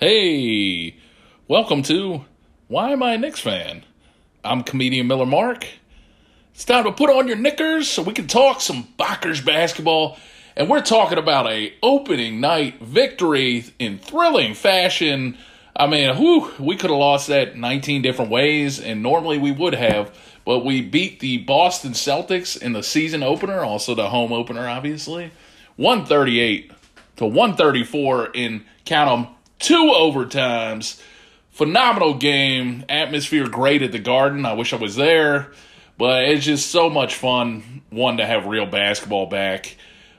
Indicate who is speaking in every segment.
Speaker 1: Hey, welcome to Why Am I a Knicks Fan? I'm comedian Miller Mark. It's time to put on your knickers so we can talk some Bockers basketball. And we're talking about a opening night victory in thrilling fashion. I mean, whew, we could have lost that 19 different ways, and normally we would have, but we beat the Boston Celtics in the season opener, also the home opener, obviously. 138 to 134 in count them two overtimes. Phenomenal game. Atmosphere great at the Garden. I wish I was there. But it's just so much fun, one, to have real basketball back.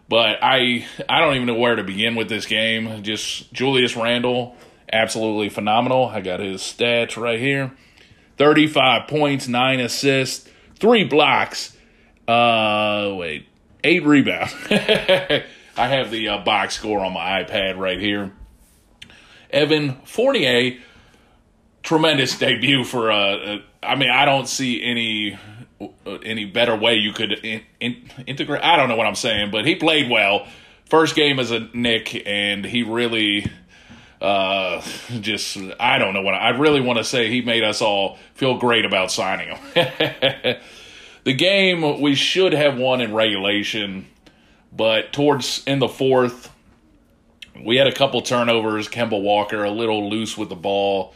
Speaker 1: But I I don't even know where to begin with this game. Just Julius Randle, absolutely phenomenal. I got his stats right here. 35 points, 9 assists, 3 blocks. Uh wait, 8 rebounds. I have the uh, box score on my iPad right here. Evan Fournier, tremendous debut for. Uh, uh, I mean, I don't see any uh, any better way you could in, in, integrate. I don't know what I'm saying, but he played well. First game as a Knick, and he really uh, just I don't know what I really want to say. He made us all feel great about signing him. the game we should have won in regulation, but towards in the fourth, we had a couple turnovers. Kemba Walker a little loose with the ball.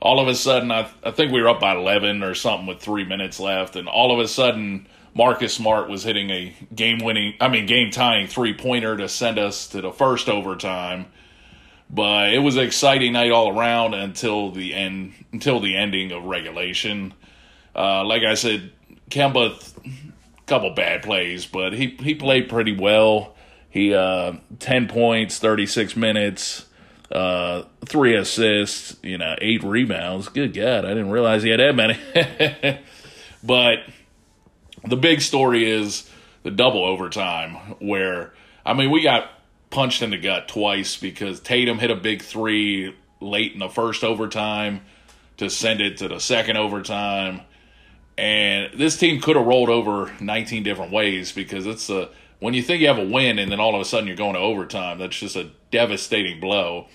Speaker 1: All of a sudden, I, I think we were up by 11 or something with three minutes left. And all of a sudden, Marcus Smart was hitting a game winning, I mean, game tying three pointer to send us to the first overtime. But it was an exciting night all around until the end, until the ending of regulation. Uh, like I said, Kemba, a couple bad plays, but he he played pretty well. He uh, ten points, thirty six minutes, uh, three assists, you know, eight rebounds. Good God, I didn't realize he had that many. but the big story is the double overtime, where I mean, we got punched in the gut twice because Tatum hit a big three late in the first overtime to send it to the second overtime. And this team could have rolled over 19 different ways because it's a when you think you have a win and then all of a sudden you're going to overtime, that's just a devastating blow.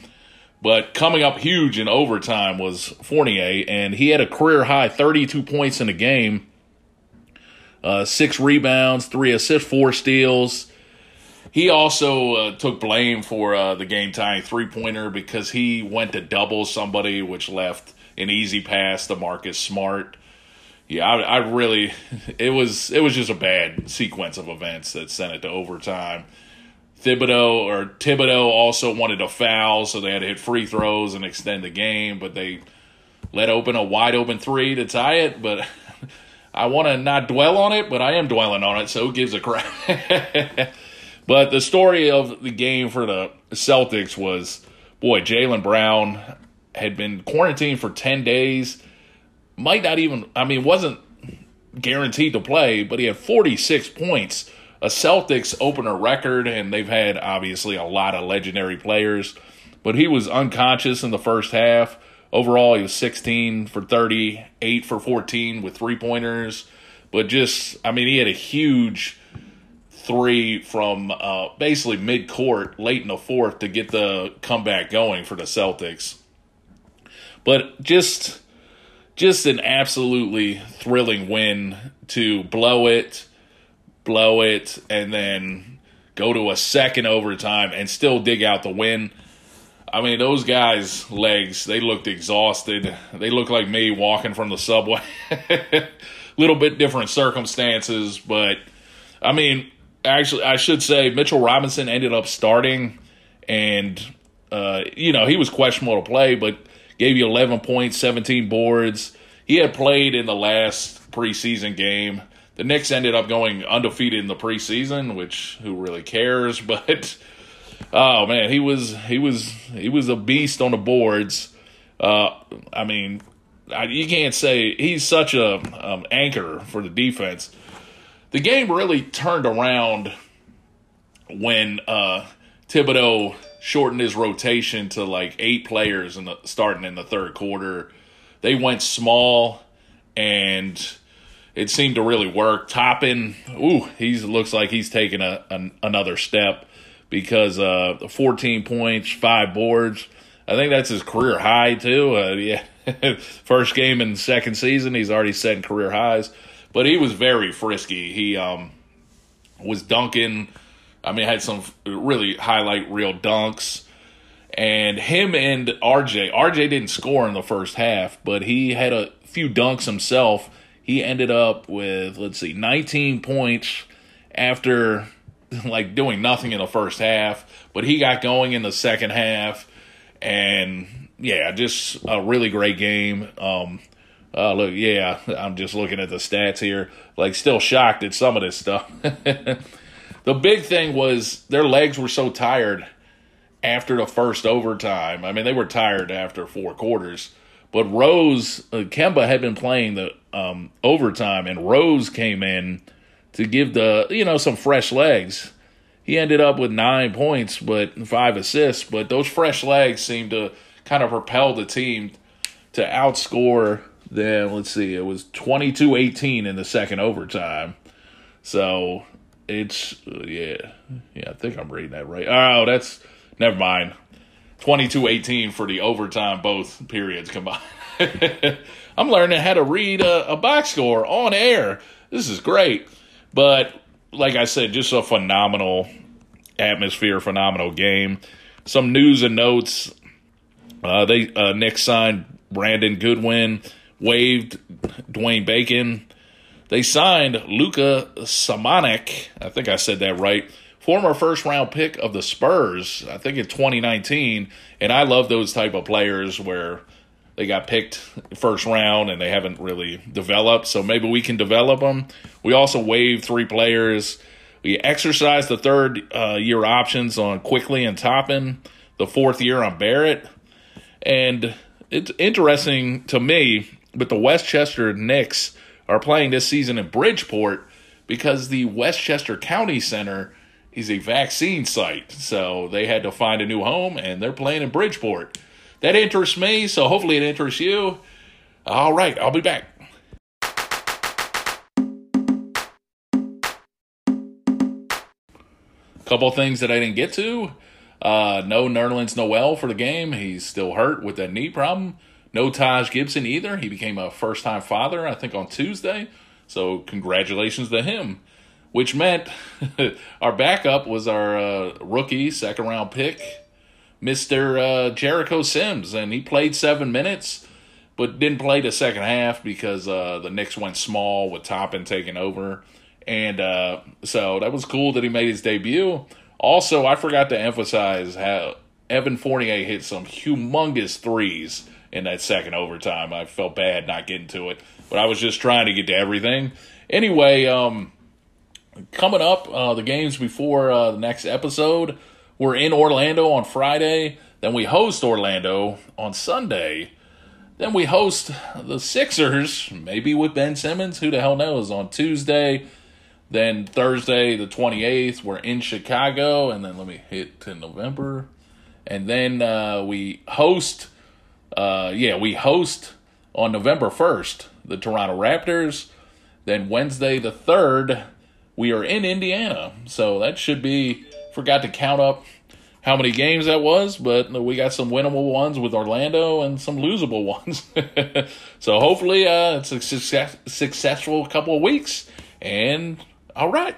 Speaker 1: But coming up huge in overtime was Fournier, and he had a career high 32 points in the game, uh, six rebounds, three assists, four steals. He also uh, took blame for uh, the game tying three pointer because he went to double somebody, which left an easy pass to Marcus Smart yeah, I, I really, it was it was just a bad sequence of events that sent it to overtime. Thibodeau or Thibodeau also wanted a foul, so they had to hit free throws and extend the game, but they let open a wide open three to tie it. But I want to not dwell on it, but I am dwelling on it, so it gives a crap. but the story of the game for the Celtics was boy, Jaylen Brown had been quarantined for 10 days might not even, I mean, wasn't guaranteed to play, but he had 46 points, a Celtics opener record, and they've had obviously a lot of legendary players. But he was unconscious in the first half. Overall, he was 16 for 30, 8 for 14 with three pointers. But just, I mean, he had a huge three from uh, basically mid court late in the fourth to get the comeback going for the Celtics. But just just an absolutely thrilling win to blow it, blow it, and then go to a second overtime and still dig out the win. I mean, those guys' legs, they looked exhausted. They look like me walking from the subway. Little bit different circumstances, but I mean, actually, I should say Mitchell Robinson ended up starting, and, uh, you know, he was questionable to play, but gave you 11 points, 17 boards. He had played in the last preseason game. The Knicks ended up going undefeated in the preseason, which who really cares? But oh man, he was he was he was a beast on the boards. Uh, I mean, I, you can't say he's such a um, anchor for the defense. The game really turned around when uh, Thibodeau shortened his rotation to like eight players in the starting in the third quarter. They went small, and it seemed to really work. Toppin, ooh, he looks like he's taking a, an, another step because uh, 14 points, five boards. I think that's his career high too. Uh, yeah, first game in second season, he's already setting career highs. But he was very frisky. He um, was dunking. I mean, had some really highlight real dunks. And him and RJ, RJ didn't score in the first half, but he had a few dunks himself. He ended up with, let's see, 19 points after like doing nothing in the first half, but he got going in the second half. And yeah, just a really great game. Um, uh, look, yeah, I'm just looking at the stats here. Like, still shocked at some of this stuff. the big thing was their legs were so tired after the first overtime. I mean, they were tired after four quarters. But Rose, uh, Kemba had been playing the um, overtime, and Rose came in to give the, you know, some fresh legs. He ended up with nine points, but five assists. But those fresh legs seemed to kind of propel the team to outscore them. Let's see, it was 22 18 in the second overtime. So it's, uh, yeah, yeah, I think I'm reading that right. Oh, that's Never mind. 22 18 for the overtime, both periods combined. I'm learning how to read a, a box score on air. This is great. But like I said, just a phenomenal atmosphere, phenomenal game. Some news and notes. Uh, they uh, Nick signed Brandon Goodwin, waived Dwayne Bacon. They signed Luka Samanic. I think I said that right former first round pick of the Spurs, I think in 2019. And I love those type of players where they got picked first round and they haven't really developed. So maybe we can develop them. We also waived three players. We exercised the third uh, year options on Quickley and Toppin, the fourth year on Barrett. And it's interesting to me, but the Westchester Knicks are playing this season in Bridgeport because the Westchester County Center is a vaccine site. So they had to find a new home and they're playing in Bridgeport. That interests me, so hopefully it interests you. All right, I'll be back. Couple things that I didn't get to. Uh, no Nerlens Noel for the game. He's still hurt with that knee problem. No Taj Gibson either. He became a first time father, I think, on Tuesday. So congratulations to him which meant our backup was our uh, rookie second round pick, Mister uh, Jericho Sims, and he played seven minutes, but didn't play the second half because uh, the Knicks went small with Toppin taking over, and uh, so that was cool that he made his debut. Also, I forgot to emphasize how Evan Fournier hit some humongous threes in that second overtime. I felt bad not getting to it, but I was just trying to get to everything. Anyway, um, coming up, uh, the games before uh, the next episode, we're in Orlando on Friday. Then we host Orlando on Sunday. Then we host the Sixers, maybe with Ben Simmons. Who the hell knows? On Tuesday. Then Thursday, the 28th, we're in Chicago. And then let me hit to November. And then uh, we host, uh, yeah, we host on November 1st the Toronto Raptors. Then Wednesday, the 3rd, we are in Indiana. So that should be, forgot to count up how many games that was, but we got some winnable ones with Orlando and some losable ones. so hopefully uh, it's a success, successful couple of weeks. And all right.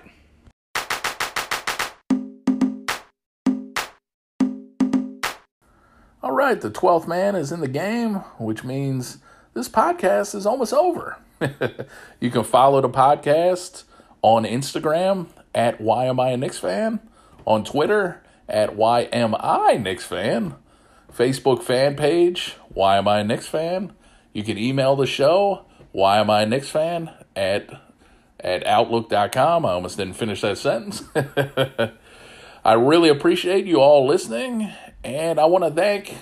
Speaker 1: All right, the 12th man is in the game, which means this podcast is almost over. you can follow the podcast on Instagram at Why Am I a Knicks Fan, on Twitter at Why Am I Knicks Fan, Facebook fan page Why Am I a Knicks Fan. You can email the show Why Am I a Knicks Fan at at outlook.com. I almost didn't finish that sentence. I really appreciate you all listening, and I want to thank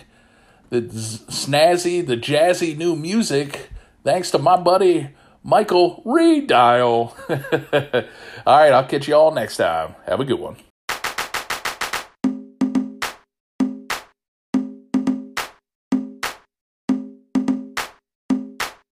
Speaker 1: the snazzy, the jazzy new music. Thanks to my buddy Michael Redial. all right, I'll catch you all next time. Have a good one.